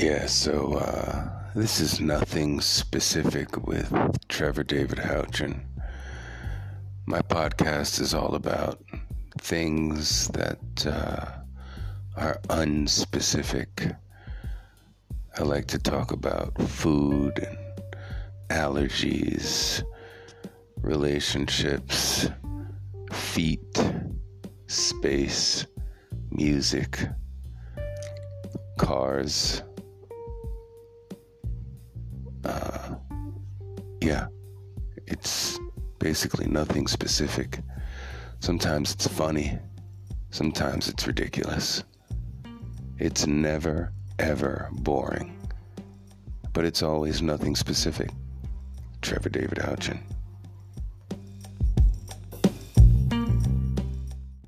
Yeah, so uh, this is nothing specific with Trevor David Houchin. My podcast is all about things that uh, are unspecific. I like to talk about food and allergies, relationships, feet, space, music, cars yeah, it's basically nothing specific. Sometimes it's funny, sometimes it's ridiculous. It's never, ever boring, but it's always nothing specific. Trevor David Houchin.